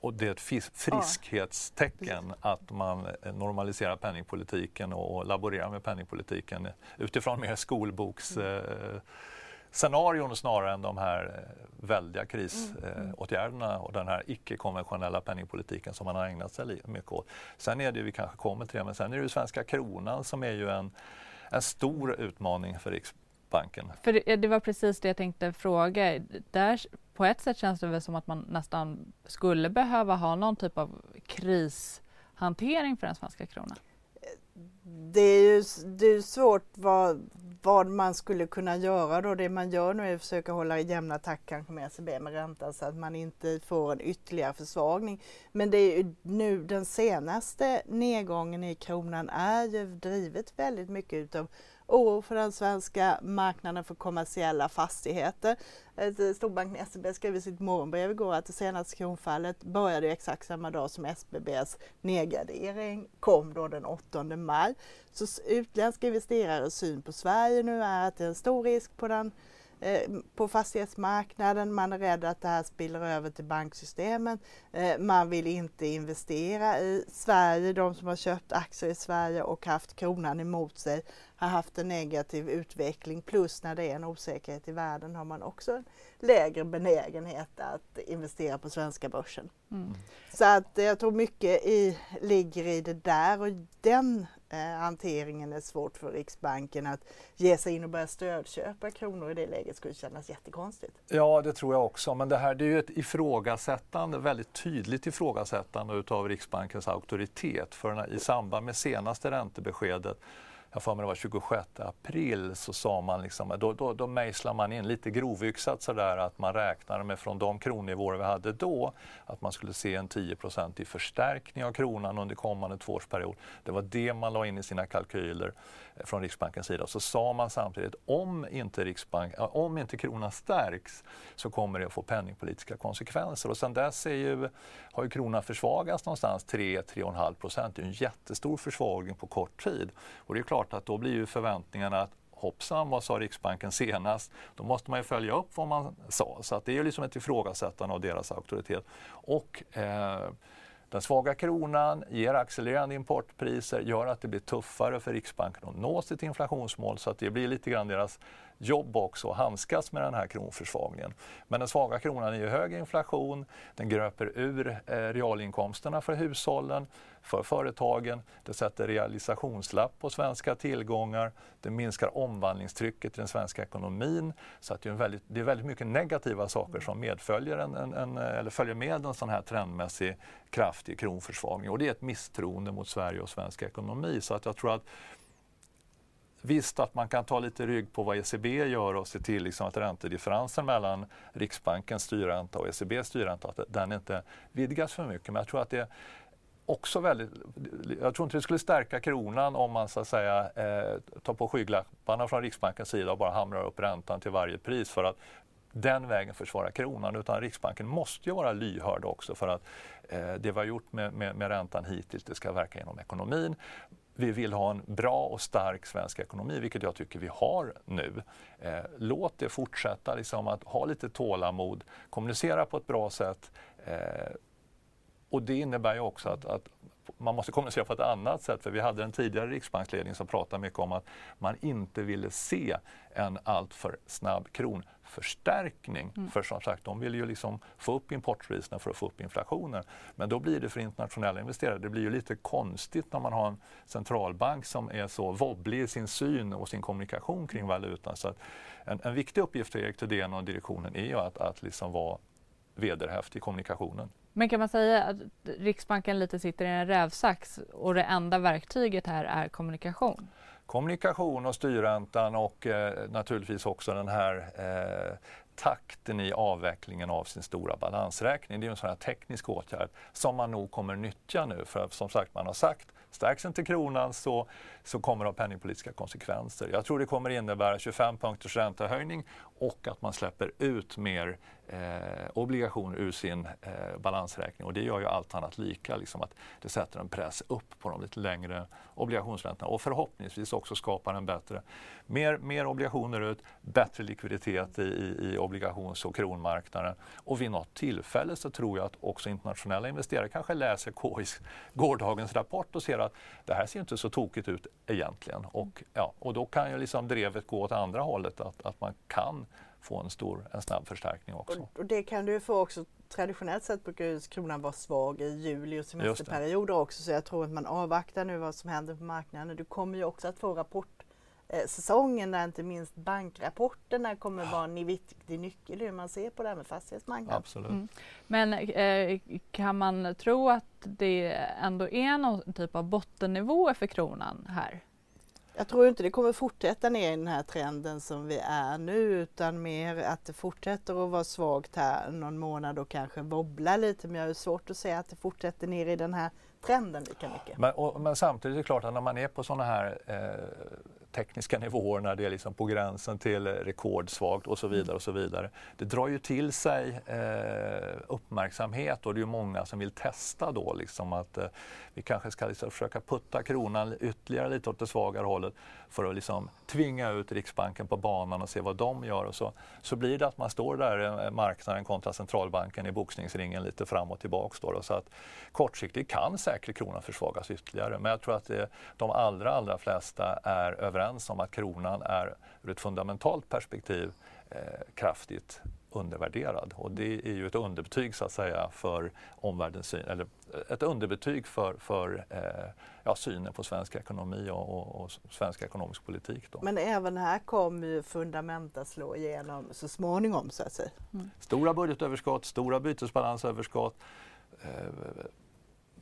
Och det är ett friskhetstecken ja. att man eh, normaliserar penningpolitiken och laborerar med penningpolitiken utifrån mer skolboksscenarion mm. eh, snarare än de här eh, väldiga krisåtgärderna mm. och den här icke-konventionella penningpolitiken som man har ägnat sig mycket åt. Sen är det, vi kanske kommer till det, men sen är det ju svenska kronan som är ju en, en stor utmaning för Riksbanken. För det var precis det jag tänkte fråga. Där på ett sätt känns det väl som att man nästan skulle behöva ha någon typ av krishantering för den svenska kronan. Det är ju det är svårt vad, vad man skulle kunna göra då. Det man gör nu är att försöka hålla i jämna takt kanske med ECB med räntan så att man inte får en ytterligare försvagning. Men det är ju nu den senaste nedgången i kronan är ju drivet väldigt mycket utav oro för den svenska marknaden för kommersiella fastigheter. Eh, Storbanken SEB skrev i sitt morgonbrev igår att det senaste kronfallet började exakt samma dag som SBBs nedgradering kom då den 8 maj. Så utländska investerares syn på Sverige nu är att det är en stor risk på den på fastighetsmarknaden. Man är rädd att det här spiller över till banksystemen. Eh, man vill inte investera i Sverige. De som har köpt aktier i Sverige och haft kronan emot sig har haft en negativ utveckling. Plus när det är en osäkerhet i världen har man också en lägre benägenhet att investera på svenska börsen. Mm. Så att jag tror mycket i, ligger i det där och den eh, Eh, hanteringen är svårt för Riksbanken att ge sig in och börja stödköpa kronor i det läget skulle kännas jättekonstigt. Ja, det tror jag också. Men det här det är ju ett ifrågasättande, väldigt tydligt ifrågasättande utav Riksbankens auktoritet. För när, i samband med senaste räntebeskedet jag får mig det var 26 april, så sa man liksom, då, då, då mejslade man in lite grovyxat sådär att man räknade med från de kronnivåer vi hade då att man skulle se en 10 i förstärkning av kronan under kommande tvåårsperiod. Det var det man la in i sina kalkyler eh, från Riksbankens sida. Så sa man samtidigt om inte, Riksbank, om inte kronan stärks så kommer det att få penningpolitiska konsekvenser. Och sen dess är ju, har ju kronan försvagats någonstans 3-3,5 procent. Det är en jättestor försvagning på kort tid. Och det är klart att då blir ju förväntningarna att hoppsan, vad sa Riksbanken senast? Då måste man ju följa upp vad man sa. Så att det är ju liksom ett ifrågasättande av deras auktoritet. Och eh, den svaga kronan ger accelererande importpriser, gör att det blir tuffare för Riksbanken att nå sitt inflationsmål så att det blir lite grann deras jobb också att handskas med den här kronförsvagningen. Men den svaga kronan ger hög inflation, den gröper ur eh, realinkomsterna för hushållen, för företagen, det sätter realisationslapp på svenska tillgångar, det minskar omvandlingstrycket i den svenska ekonomin. Så att det, är väldigt, det är väldigt mycket negativa saker som medföljer en, en, en, eller följer med en sån här trendmässig kraftig kronförsvagning. Och det är ett misstroende mot Sverige och svensk ekonomi. Så att jag tror att Visst att man kan ta lite rygg på vad ECB gör och se till liksom att räntedifferensen mellan Riksbankens styrränta och ECBs styrränta, att den inte vidgas för mycket. Men jag tror att det också väldigt, jag tror inte det skulle stärka kronan om man så att säga eh, tar på skygglapparna från Riksbankens sida och bara hamrar upp räntan till varje pris för att den vägen försvara kronan. Utan Riksbanken måste ju vara lyhörd också för att eh, det vi har gjort med, med, med räntan hittills, det ska verka genom ekonomin vi vill ha en bra och stark svensk ekonomi, vilket jag tycker vi har nu. Eh, låt det fortsätta, liksom, att ha lite tålamod, kommunicera på ett bra sätt. Eh, och det innebär ju också att, att, man måste kommunicera på ett annat sätt. För vi hade en tidigare riksbanksledning som pratade mycket om att man inte ville se en alltför snabb kronförstärkning. Mm. För som sagt, de vill ju liksom få upp importpriserna för att få upp inflationen. Men då blir det för internationella investerare, det blir ju lite konstigt när man har en centralbank som är så wobblig i sin syn och sin kommunikation kring valutan. Så en, en viktig uppgift för Erik Thedéen och direktionen är ju att, att liksom vara vederhäftig i kommunikationen. Men kan man säga att Riksbanken lite sitter i en rävsax och det enda verktyget här är kommunikation? Kommunikation och styrräntan och eh, naturligtvis också den här eh, takten i avvecklingen av sin stora balansräkning. Det är en sån här teknisk åtgärd som man nog kommer nyttja nu för som sagt man har sagt Stärks inte kronan så, så kommer det ha penningpolitiska konsekvenser. Jag tror det kommer innebära 25 punkters räntehöjning och att man släpper ut mer eh, obligationer ur sin eh, balansräkning. Och det gör ju allt annat lika, liksom att det sätter en press upp på de lite längre obligationsräntorna och förhoppningsvis också skapar en bättre, mer, mer obligationer ut, bättre likviditet i, i, i obligations och kronmarknaden. Och vid något tillfälle så tror jag att också internationella investerare kanske läser KIs gårdagens rapport och ser att det här ser inte så tokigt ut egentligen. Och, ja, och då kan ju liksom drevet gå åt andra hållet, att, att man kan få en, stor, en snabb förstärkning också. Och, och det kan du få också. Traditionellt sett brukar kronan vara svag i juli och semesterperioder också så jag tror att man avvaktar nu vad som händer på marknaden. Du kommer ju också att få rapportsäsongen där inte minst bankrapporterna kommer vara en viktig nyckel hur man ser på det här med fastighetsmarknaden. Absolut. Mm. Men eh, kan man tro att det ändå är någon typ av bottennivå för kronan här? Jag tror inte det kommer fortsätta ner i den här trenden som vi är nu utan mer att det fortsätter att vara svagt här någon månad och kanske wobbla lite men jag har svårt att säga att det fortsätter ner i den här trenden lika mycket. Men, och, men samtidigt är det klart att när man är på sådana här eh, tekniska nivåer när det är liksom på gränsen till rekordsvagt och så vidare. och så vidare. Det drar ju till sig eh, uppmärksamhet och det är ju många som vill testa då liksom att eh, vi kanske ska liksom försöka putta kronan ytterligare lite åt det svagare hållet för att liksom tvinga ut Riksbanken på banan och se vad de gör. Och så, så blir det att man står där, eh, marknaden kontra centralbanken i boxningsringen lite fram och tillbaks. Då, då. Så att kortsiktigt kan säkert kronan försvagas ytterligare men jag tror att det, de allra, allra flesta är överens om att kronan är ur ett fundamentalt perspektiv eh, kraftigt undervärderad. Och det är ju ett underbetyg så att säga för omvärldens syn, eller ett underbetyg för, för eh, ja, synen på svensk ekonomi och, och, och, svensk ekonomisk politik. Då. Men även här kommer ju fundamenta slå igenom så småningom så att säga. Mm. Stora budgetöverskott, stora bytesbalansöverskott, eh,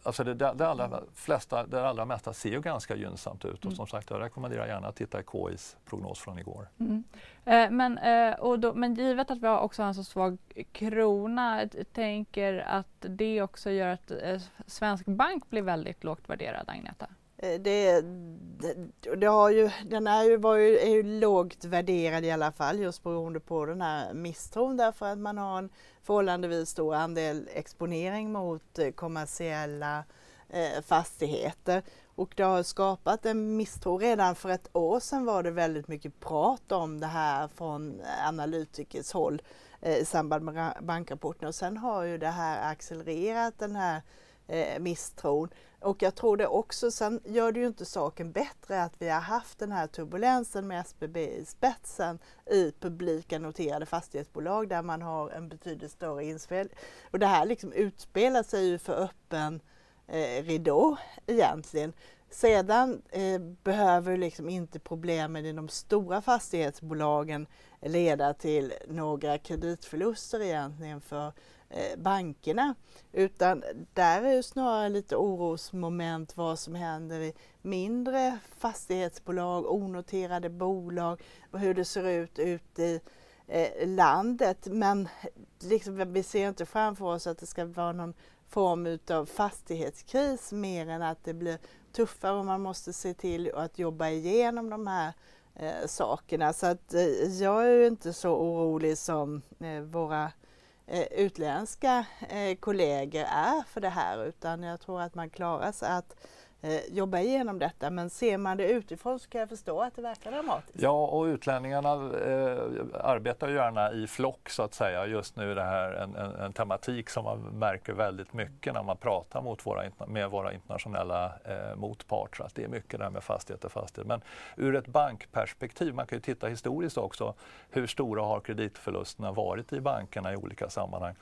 alltså det, det, allra flesta, det allra mesta ser ju ganska gynnsamt ut och mm. som sagt jag rekommenderar gärna att titta i KIs prognos från igår. Mm. Eh, men, eh, och då, men givet att vi har en så svag krona, tänker att det också gör att eh, svensk bank blir väldigt lågt värderad, Agneta? Eh, det, det, det, har ju, den är ju, var ju, är ju lågt värderad i alla fall just beroende på den här misstron därför att man har en förhållandevis stor andel exponering mot eh, kommersiella eh, fastigheter. Och det har skapat en misstro. Redan för ett år sedan var det väldigt mycket prat om det här från analytikers håll eh, i samband med bankrapporten och sen har ju det här accelererat den här eh, misstron. Och jag tror det också, sen gör det ju inte saken bättre att vi har haft den här turbulensen med SBB i spetsen i publika noterade fastighetsbolag där man har en betydligt större inspel. Och det här liksom utspelar sig ju för öppen eh, ridå egentligen. Sedan eh, behöver liksom inte problemen i de stora fastighetsbolagen leda till några kreditförluster egentligen för Eh, bankerna. Utan där är det snarare lite orosmoment vad som händer i mindre fastighetsbolag, onoterade bolag, hur det ser ut ute i eh, landet. Men liksom, vi ser inte framför oss att det ska vara någon form av fastighetskris mer än att det blir tuffare och man måste se till att jobba igenom de här eh, sakerna. Så att eh, jag är inte så orolig som eh, våra eh, Eh, utländska eh, kollegor är för det här utan jag tror att man klarar sig att eh, Eh, jobba igenom detta. Men ser man det utifrån så kan jag förstå att det verkar dramatiskt. Ja, och utlänningarna eh, arbetar gärna i flock så att säga. Just nu är det här en, en, en, tematik som man märker väldigt mycket när man pratar mot våra, med våra internationella eh, motparter. Att det är mycket det här med fastigheter, fastigheter. Men ur ett bankperspektiv, man kan ju titta historiskt också, hur stora har kreditförlusterna varit i bankerna i olika sammanhang?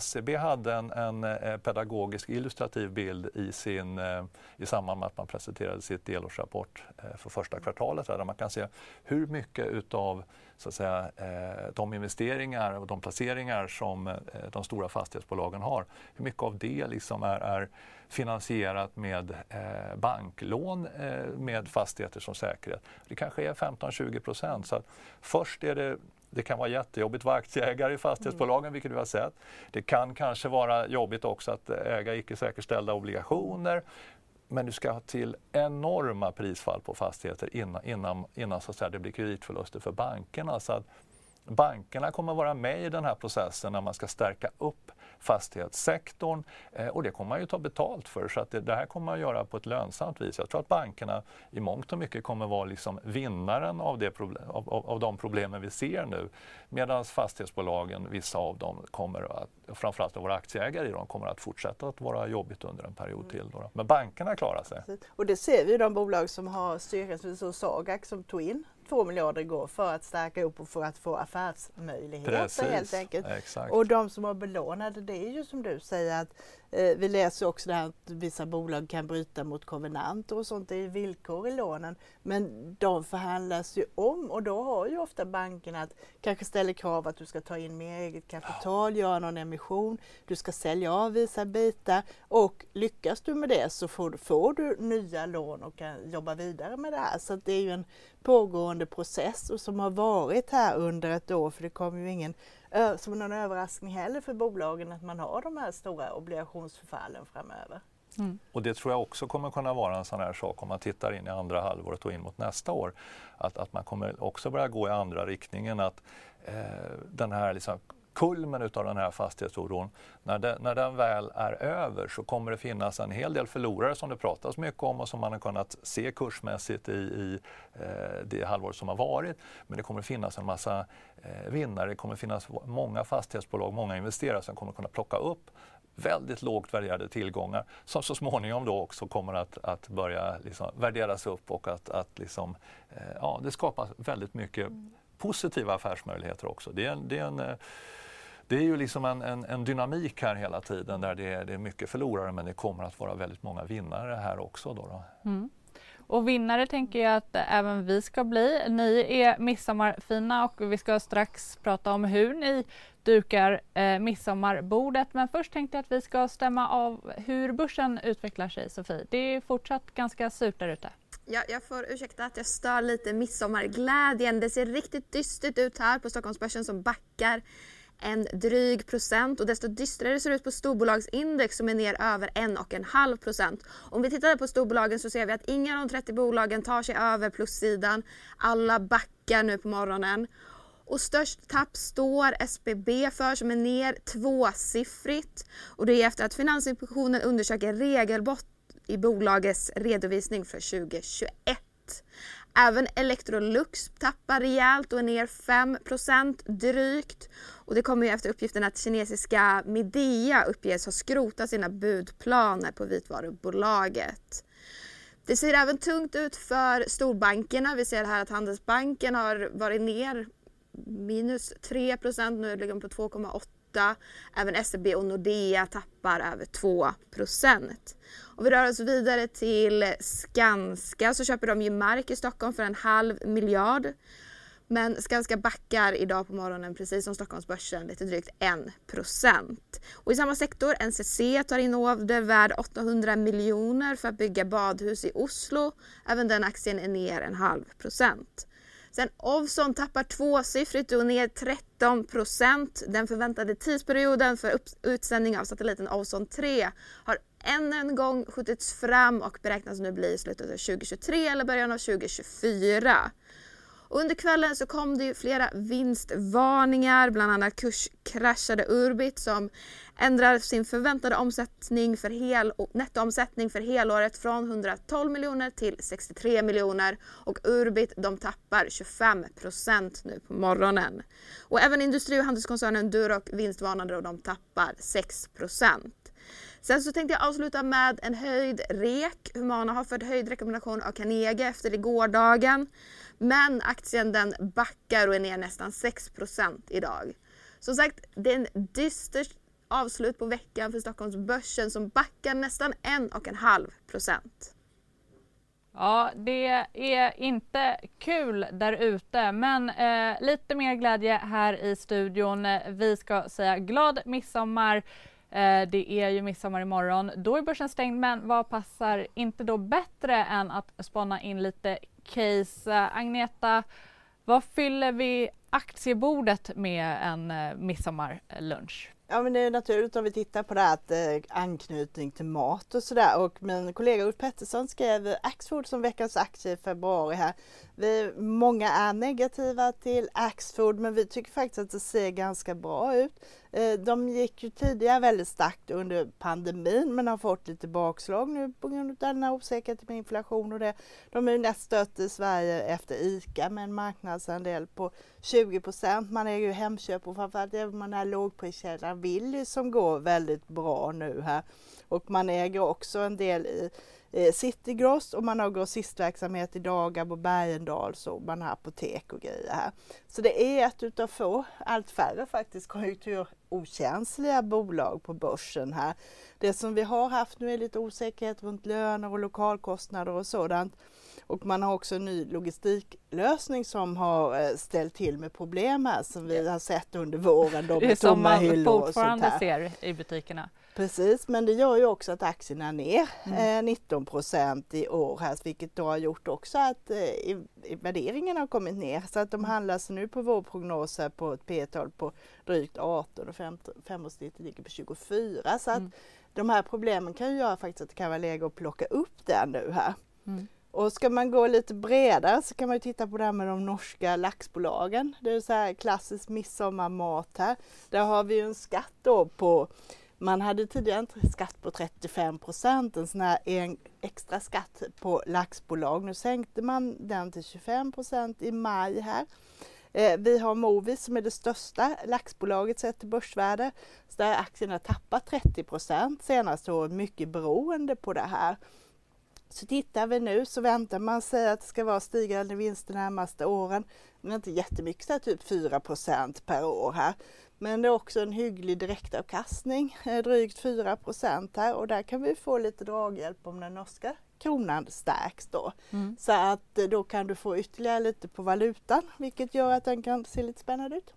SEB hade en, en eh, pedagogisk illustrativ bild i, sin, eh, i samband samband med att man presenterade sitt delårsrapport eh, för första kvartalet där man kan se hur mycket utav så att säga, eh, de investeringar och de placeringar som eh, de stora fastighetsbolagen har, hur mycket av det liksom är, är finansierat med banklån med fastigheter som säkerhet. Det kanske är 15-20 procent. Så först är det det kan vara jättejobbigt att vara aktieägare i fastighetsbolagen, mm. vilket vi har sett. Det kan kanske vara jobbigt också att äga icke säkerställda obligationer. Men du ska ha till enorma prisfall på fastigheter innan, innan, innan så att säga, det blir kreditförluster för bankerna. Så att bankerna kommer vara med i den här processen när man ska stärka upp fastighetssektorn eh, och det kommer man ju ta betalt för så att det, det, här kommer man göra på ett lönsamt vis. Jag tror att bankerna i mångt och mycket kommer vara liksom vinnaren av, det problem, av, av, av de problemen vi ser nu medan fastighetsbolagen, vissa av dem, kommer att, framförallt våra aktieägare i dem, kommer att fortsätta att vara jobbigt under en period mm. till. Då. Men bankerna klarar sig. Och det ser vi i de bolag som har styrelsen, Sagax som tog in 2 miljarder går för att stärka upp och för att få affärsmöjligheter Precis, helt enkelt. Exakt. Och de som har belånade, det är ju som du säger att vi läser också det här att vissa bolag kan bryta mot konvenanter och sånt, det är villkor i lånen. Men de förhandlas ju om och då har ju ofta bankerna att kanske ställer krav att du ska ta in mer eget kapital, göra någon emission, du ska sälja av vissa bitar och lyckas du med det så får, får du nya lån och kan jobba vidare med det här. Så det är ju en pågående process och som har varit här under ett år för det kommer ju ingen som någon överraskning heller för bolagen att man har de här stora obligationsförfallen framöver. Mm. Och det tror jag också kommer kunna vara en sån här sak om man tittar in i andra halvåret och in mot nästa år. Att, att man kommer också börja gå i andra riktningen. Att eh, den här liksom kulmen utav den här fastighetsoron, när, det, när den väl är över så kommer det finnas en hel del förlorare som det pratas mycket om och som man har kunnat se kursmässigt i, i eh, det halvår som har varit. Men det kommer finnas en massa eh, vinnare, det kommer finnas många fastighetsbolag, många investerare som kommer kunna plocka upp väldigt lågt värderade tillgångar som så småningom då också kommer att, att börja liksom värderas upp och att, att liksom, eh, ja, det skapar väldigt mycket positiva affärsmöjligheter också. Det är en, det är en det är ju liksom en, en, en, dynamik här hela tiden där det är, det är mycket förlorare men det kommer att vara väldigt många vinnare här också. Då, då. Mm. Och vinnare tänker jag att även vi ska bli. Ni är midsommarfina och vi ska strax prata om hur ni dukar eh, midsommarbordet. Men först tänkte jag att vi ska stämma av hur börsen utvecklar sig, Sofie. Det är fortsatt ganska surt där ute. Ja, jag får ursäkta att jag stör lite midsommarglädjen. Det ser riktigt dystert ut här på Stockholmsbörsen som backar en dryg procent och desto dystrare ser det ut på storbolagsindex som är ner över en och en halv procent. Om vi tittar på storbolagen så ser vi att inga av de 30 bolagen tar sig över plussidan. Alla backar nu på morgonen. Och störst tapp står SBB för som är ner tvåsiffrigt. Och det är efter att Finansinspektionen undersöker regelbrott i bolagets redovisning för 2021. Även Electrolux tappar rejält och är ner 5% drygt. Och det kommer ju efter uppgiften att kinesiska Midea uppges ha skrotat sina budplaner på vitvarubolaget. Det ser även tungt ut för storbankerna. Vi ser här att Handelsbanken har varit ner minus 3% nu ligger de på 2,8. Även SEB och Nordea tappar över 2% Om vi rör oss vidare till Skanska så köper de ju mark i Stockholm för en halv miljard. Men Skanska backar idag på morgonen precis som Stockholmsbörsen lite drygt 1%. Och i samma sektor, NCC tar in order värd 800 miljoner för att bygga badhus i Oslo. Även den aktien är ner en halv procent. Sen Ovzon tappar tvåsiffrigt och ner 13 procent. Den förväntade tidsperioden för utsändning av satelliten Ovzon 3 har än en gång skjutits fram och beräknas nu bli i slutet av 2023 eller början av 2024. Under kvällen så kom det ju flera vinstvarningar, bland annat kurskraschade Urbit som ändrar sin förväntade omsättning för hel, nettoomsättning för helåret från 112 miljoner till 63 miljoner och Urbit de tappar 25 procent nu på morgonen. Och även industri och handelskoncernen Duroc vinstvarnade och de tappar 6 procent. Sen så tänkte jag avsluta med en höjd rek. Humana har fått höjd rekommendation av Carnegie efter i gårdagen. Men aktien den backar och är ner nästan 6% idag. Som sagt, det är en dyster avslut på veckan för Stockholmsbörsen som backar nästan 1,5 procent. Ja, det är inte kul där ute, men eh, lite mer glädje här i studion. Vi ska säga glad midsommar. Eh, det är ju midsommar imorgon. Då är börsen stängd, men vad passar inte då bättre än att spana in lite case? Eh, Agneta, vad fyller vi aktiebordet med en eh, midsommarlunch? Ja men det är naturligt om vi tittar på det här att eh, anknytning till mat och sådär och min kollega Ulf Pettersson skrev Axfood som veckans aktie i februari här. Vi, många är negativa till Axfood men vi tycker faktiskt att det ser ganska bra ut. Eh, de gick ju tidigare väldigt starkt under pandemin men har fått lite bakslag nu på grund av den här osäkerheten med inflation och det. De är ju näst störst i Sverige efter ICA med en marknadsandel på 20 procent. Man äger ju Hemköp och framförallt även den här lågpriskedjan Willys som går väldigt bra nu här. Och man äger också en del i eh, Citygross och man har grossistverksamhet i Dagab och Bergendal så man har apotek och grejer här. Så det är ett utav få, allt färre faktiskt konjunkturokänsliga bolag på börsen här. Det som vi har haft nu är lite osäkerhet runt löner och lokalkostnader och sådant. Och man har också en ny logistiklösning som har eh, ställt till med problem här som vi har sett under våren. Då med tomma hyllor och sånt här. ser i butikerna. Precis, men det gör ju också att aktien är ner mm. eh, 19 procent i år här, vilket då har gjort också att eh, värderingen har kommit ner. Så att de mm. handlas nu på vår prognos här på ett P-tal på drygt 18 och femårssnittet ligger på 24. Så att mm. de här problemen kan ju göra faktiskt att det kan vara läge att plocka upp det nu här. Mm. Och ska man gå lite bredare så kan man titta på det här med de norska laxbolagen. Det är så här klassisk midsommarmat här. Där har vi en skatt då på man hade tidigare en skatt på 35 procent, en sån här en extra skatt på laxbolag. Nu sänkte man den till 25 procent i maj här. Eh, vi har Movis som är det största laxbolaget sett till börsvärde. Så där aktien har tappat 30 procent senaste året, mycket beroende på det här. Så tittar vi nu så väntar man sig att det ska vara stigande vinster de närmaste åren. Men inte jättemycket, så typ 4% per år här. Men det är också en hygglig direktavkastning, eh, drygt 4 här och där kan vi få lite draghjälp om den norska kronan stärks då. Mm. Så att eh, då kan du få ytterligare lite på valutan vilket gör att den kan se lite spännande ut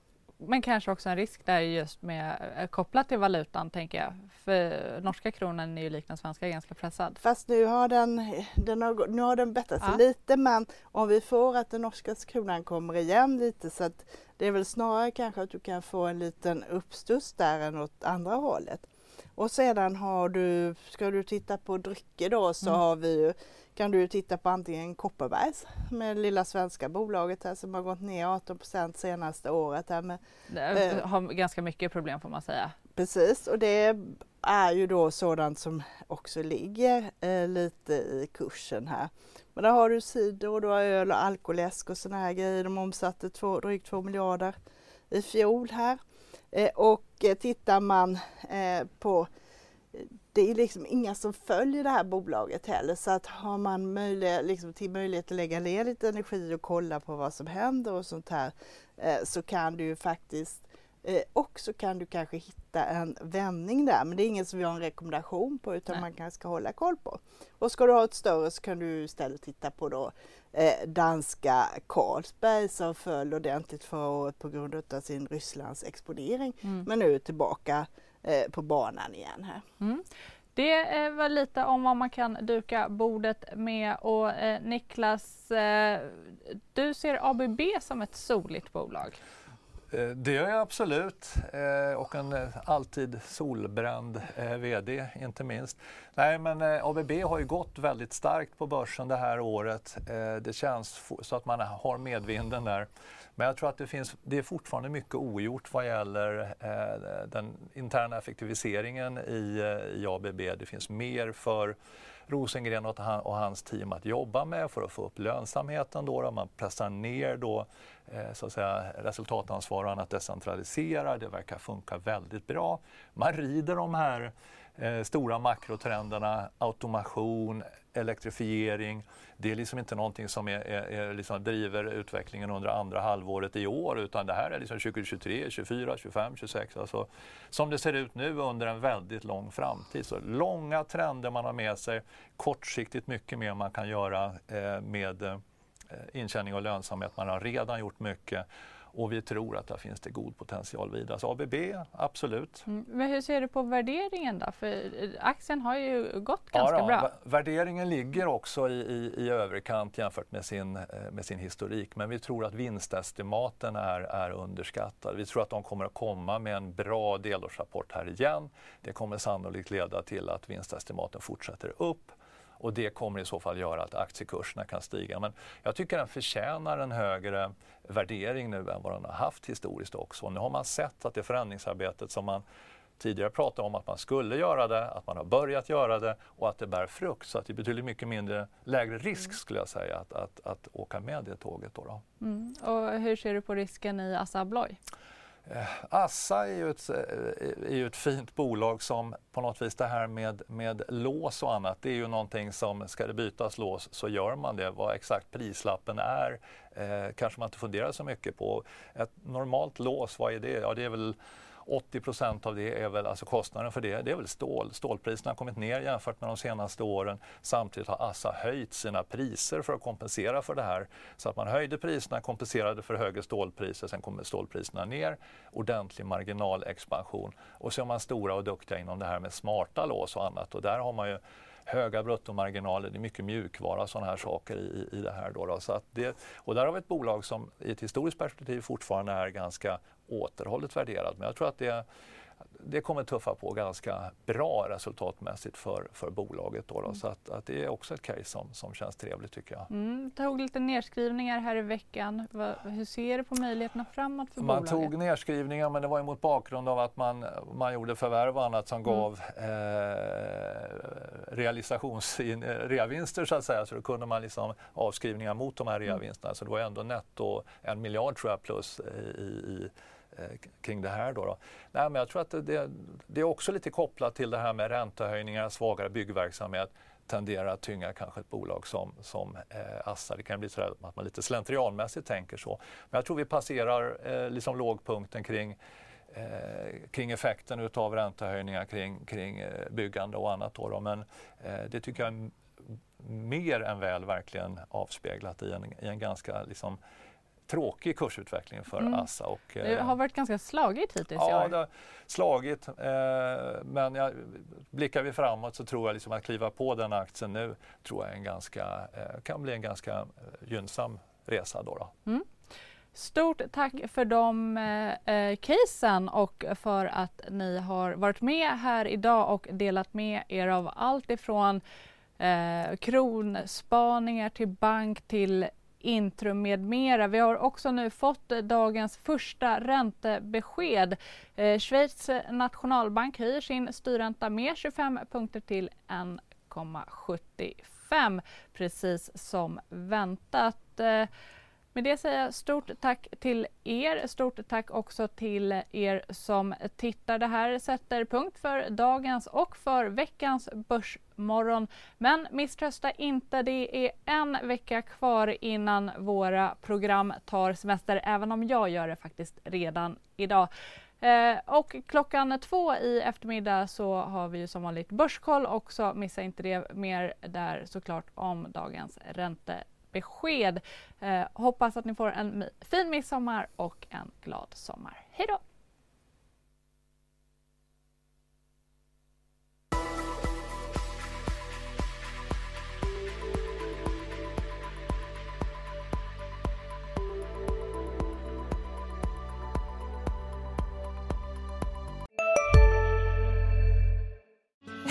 men kanske också en risk där just med eh, kopplat till valutan tänker jag. För norska kronan är ju lik den svenska ganska pressad. Fast nu har den, den har, nu har den bättrat sig ja. lite men om vi får att den norska kronan kommer igen lite så att det är väl snarare kanske att du kan få en liten uppstuds där än åt andra hållet. Och sedan har du, ska du titta på drycker då så mm. har vi kan du titta på antingen Kopparbergs med det lilla svenska bolaget här som har gått ner 18% senaste året. Här med, eh, har ganska mycket problem får man säga. Precis och det är ju då sådant som också ligger eh, lite i kursen här. Men där har du cider och du har öl och alkoläsk och sådana här grejer. De omsatte två, drygt 2 miljarder i fjol här. Eh, och eh, tittar man eh, på det är liksom inga som följer det här bolaget heller. Så att har man möjlighet, liksom, till möjlighet att lägga ner lite energi och kolla på vad som händer och sånt här så kan du ju faktiskt eh, också kan du kanske hitta en vändning där men det är inget som vi har en rekommendation på utan Nej. man kanske ska hålla koll på. Och ska du ha ett större så kan du istället titta på då eh, danska Carlsberg som föll ordentligt förra året på grund av sin Rysslands exponering mm. men nu är tillbaka Eh, på banan igen här. Mm. Det var lite om vad man kan duka bordet med och eh, Niklas, eh, du ser ABB som ett soligt bolag? Eh, det gör jag absolut eh, och en eh, alltid solbränd VD inte minst. Nej men ABB har ju gått väldigt starkt på börsen det här året. Det känns så att man har medvinden där. Men jag tror att det, finns, det är fortfarande mycket ogjort vad gäller den interna effektiviseringen i, i ABB. Det finns mer för Rosengren och, hans team att jobba med för att få upp lönsamheten. Då, då. Man pressar ner då, Eh, så att säga, resultatansvar och annat decentraliserar. Det verkar funka väldigt bra. Man rider de här eh, stora makrotrenderna, automation, elektrifiering. Det är liksom inte någonting som är, är, är liksom driver utvecklingen under andra halvåret i år utan det här är liksom 2023, 2024, 2025, 2026. Alltså, som det ser ut nu under en väldigt lång framtid. Så långa trender man har med sig, kortsiktigt mycket mer man kan göra eh, med eh, intjäning och lönsamhet. Man har redan gjort mycket och vi tror att där finns det god potential vidare. Så ABB, absolut. Mm. Men hur ser du på värderingen då? För aktien har ju gått ganska ja, bra. Värderingen ligger också i, i, i överkant jämfört med sin, eh, med sin historik. Men vi tror att vinstestimaten är, är underskattade. Vi tror att de kommer att komma med en bra delårsrapport här igen. Det kommer sannolikt leda till att vinstestimaten fortsätter upp och det kommer i så fall göra att aktiekurserna kan stiga. Men jag tycker den förtjänar en högre värdering nu än vad den har haft historiskt också. Nu har man sett att det förändringsarbetet som man tidigare pratade om att man skulle göra det, att man har börjat göra det och att det bär frukt. Så att det är betydligt mycket mindre, lägre risk mm. skulle jag säga att, att, att åka med det tåget. Då, då. Mm. Och hur ser du på risken i Assa Abloy? Eh, Assa är ju, ett, eh, är ju ett fint bolag som på något vis det här med, med lås och annat, det är ju någonting som ska det bytas lås så gör man det. Vad exakt prislappen är eh, kanske man inte funderar så mycket på. Ett normalt lås, vad är det? Ja, det är väl 80% av det är väl, alltså kostnaden för det, det är väl stål. Stålpriserna har kommit ner jämfört med de senaste åren. Samtidigt har Assa höjt sina priser för att kompensera för det här. Så att man höjde priserna, kompenserade för högre stålpriser, sen kommer stålpriserna ner. Ordentlig marginalexpansion. Och så är man stora och duktiga inom det här med smarta lås och annat. Och där har man ju höga bruttomarginaler, det är mycket mjukvara och sådana här saker i, i det här. Då, då. Så att det, och där har vi ett bolag som i ett historiskt perspektiv fortfarande är ganska återhållet värderat. Men jag tror att det, det kommer tuffa på ganska bra resultatmässigt för, för bolaget. Då, då. Mm. Så att, att, det är också ett case som, som känns trevligt tycker jag. Mm, tog lite nedskrivningar här i veckan. Va, hur ser du på möjligheterna framåt för man bolaget? Man tog nedskrivningar men det var ju mot bakgrund av att man, man gjorde förvärv och annat som mm. gav eh, realisations, reavinster så att säga. Så då kunde man liksom avskrivningar mot de här mm. reavinsterna. Så det var ändå netto en miljard tror jag plus i, i Eh, kring det här. Då, då. Nej, men jag tror att det, det, är också lite kopplat till det här med räntehöjningar, svagare byggverksamhet tenderar att tynga kanske ett bolag som, som eh, Assa. Det kan bli så att man lite slentrianmässigt tänker så. Men jag tror vi passerar eh, liksom lågpunkten kring Eh, kring effekten utav räntehöjningar kring, kring eh, byggande och annat. Då, då. Men eh, det tycker jag är mer än väl verkligen avspeglat i en, i en ganska liksom, tråkig kursutveckling för mm. Assa. Och, det har varit ganska slagigt hittills ja, i år. det har slagit. Eh, men ja, blickar vi framåt så tror jag liksom att kliva på den aktien nu tror jag en ganska, eh, kan bli en ganska eh, gynnsam resa. Då, då. Mm. Stort tack för de eh, eh, casen och för att ni har varit med här idag och delat med er av allt ifrån eh, kronspaningar till bank till Intrum med mera. Vi har också nu fått eh, dagens första räntebesked. Eh, Schweiz nationalbank höjer sin styrränta med 25 punkter till 1,75 precis som väntat. Eh, med det säger jag stort tack till er. Stort tack också till er som tittar. Det här sätter punkt för dagens och för veckans morgon. Men misströsta inte, det är en vecka kvar innan våra program tar semester, även om jag gör det faktiskt redan idag. Eh, och klockan två i eftermiddag så har vi ju som vanligt Börskoll också. Missa inte det mer där såklart om dagens räntebesked. Eh, hoppas att ni får en fin midsommar och en glad sommar. Hej då!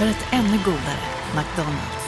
För ett ännu godare McDonalds.